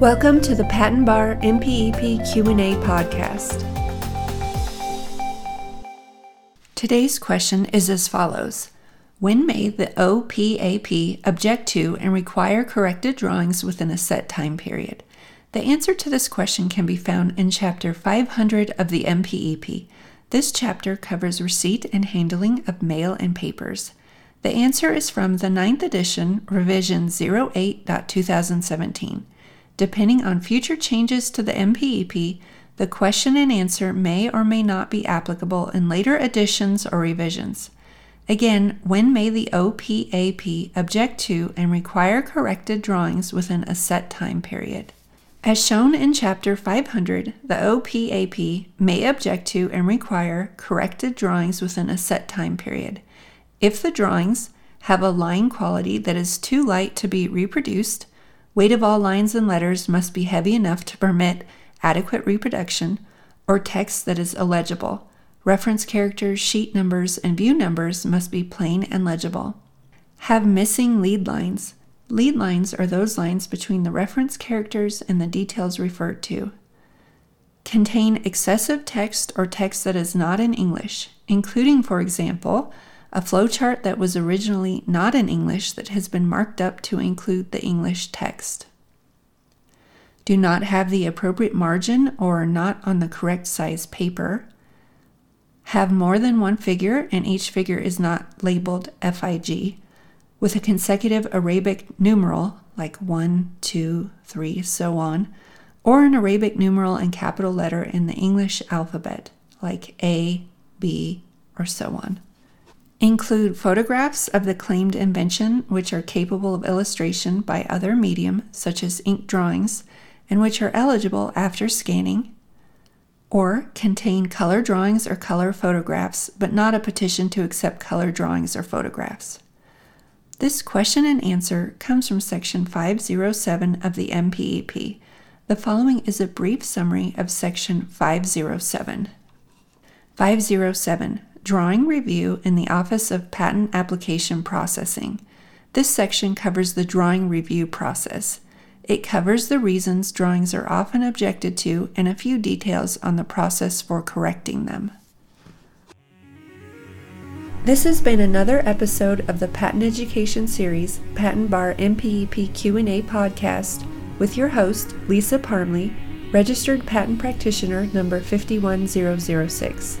Welcome to the Patent Bar MPEP Q&A podcast. Today's question is as follows: When may the OPAP object to and require corrected drawings within a set time period? The answer to this question can be found in chapter 500 of the MPEP. This chapter covers receipt and handling of mail and papers. The answer is from the 9th edition, revision 08.2017. Depending on future changes to the MPEP, the question and answer may or may not be applicable in later editions or revisions. Again, when may the OPAP object to and require corrected drawings within a set time period? As shown in Chapter 500, the OPAP may object to and require corrected drawings within a set time period. If the drawings have a line quality that is too light to be reproduced, Weight of all lines and letters must be heavy enough to permit adequate reproduction, or text that is illegible. Reference characters, sheet numbers, and view numbers must be plain and legible. Have missing lead lines. Lead lines are those lines between the reference characters and the details referred to. Contain excessive text or text that is not in English, including, for example, a flowchart that was originally not in English that has been marked up to include the English text. Do not have the appropriate margin or not on the correct size paper. Have more than one figure and each figure is not labeled FIG with a consecutive Arabic numeral like 1, 2, 3, so on, or an Arabic numeral and capital letter in the English alphabet like A, B, or so on. Include photographs of the claimed invention which are capable of illustration by other medium, such as ink drawings, and which are eligible after scanning, or contain color drawings or color photographs, but not a petition to accept color drawings or photographs. This question and answer comes from Section 507 of the MPEP. The following is a brief summary of Section 507. 507 Drawing Review in the Office of Patent Application Processing. This section covers the drawing review process. It covers the reasons drawings are often objected to and a few details on the process for correcting them. This has been another episode of the Patent Education Series Patent Bar MPEP Q&A podcast with your host Lisa Parmley, registered patent practitioner number 51006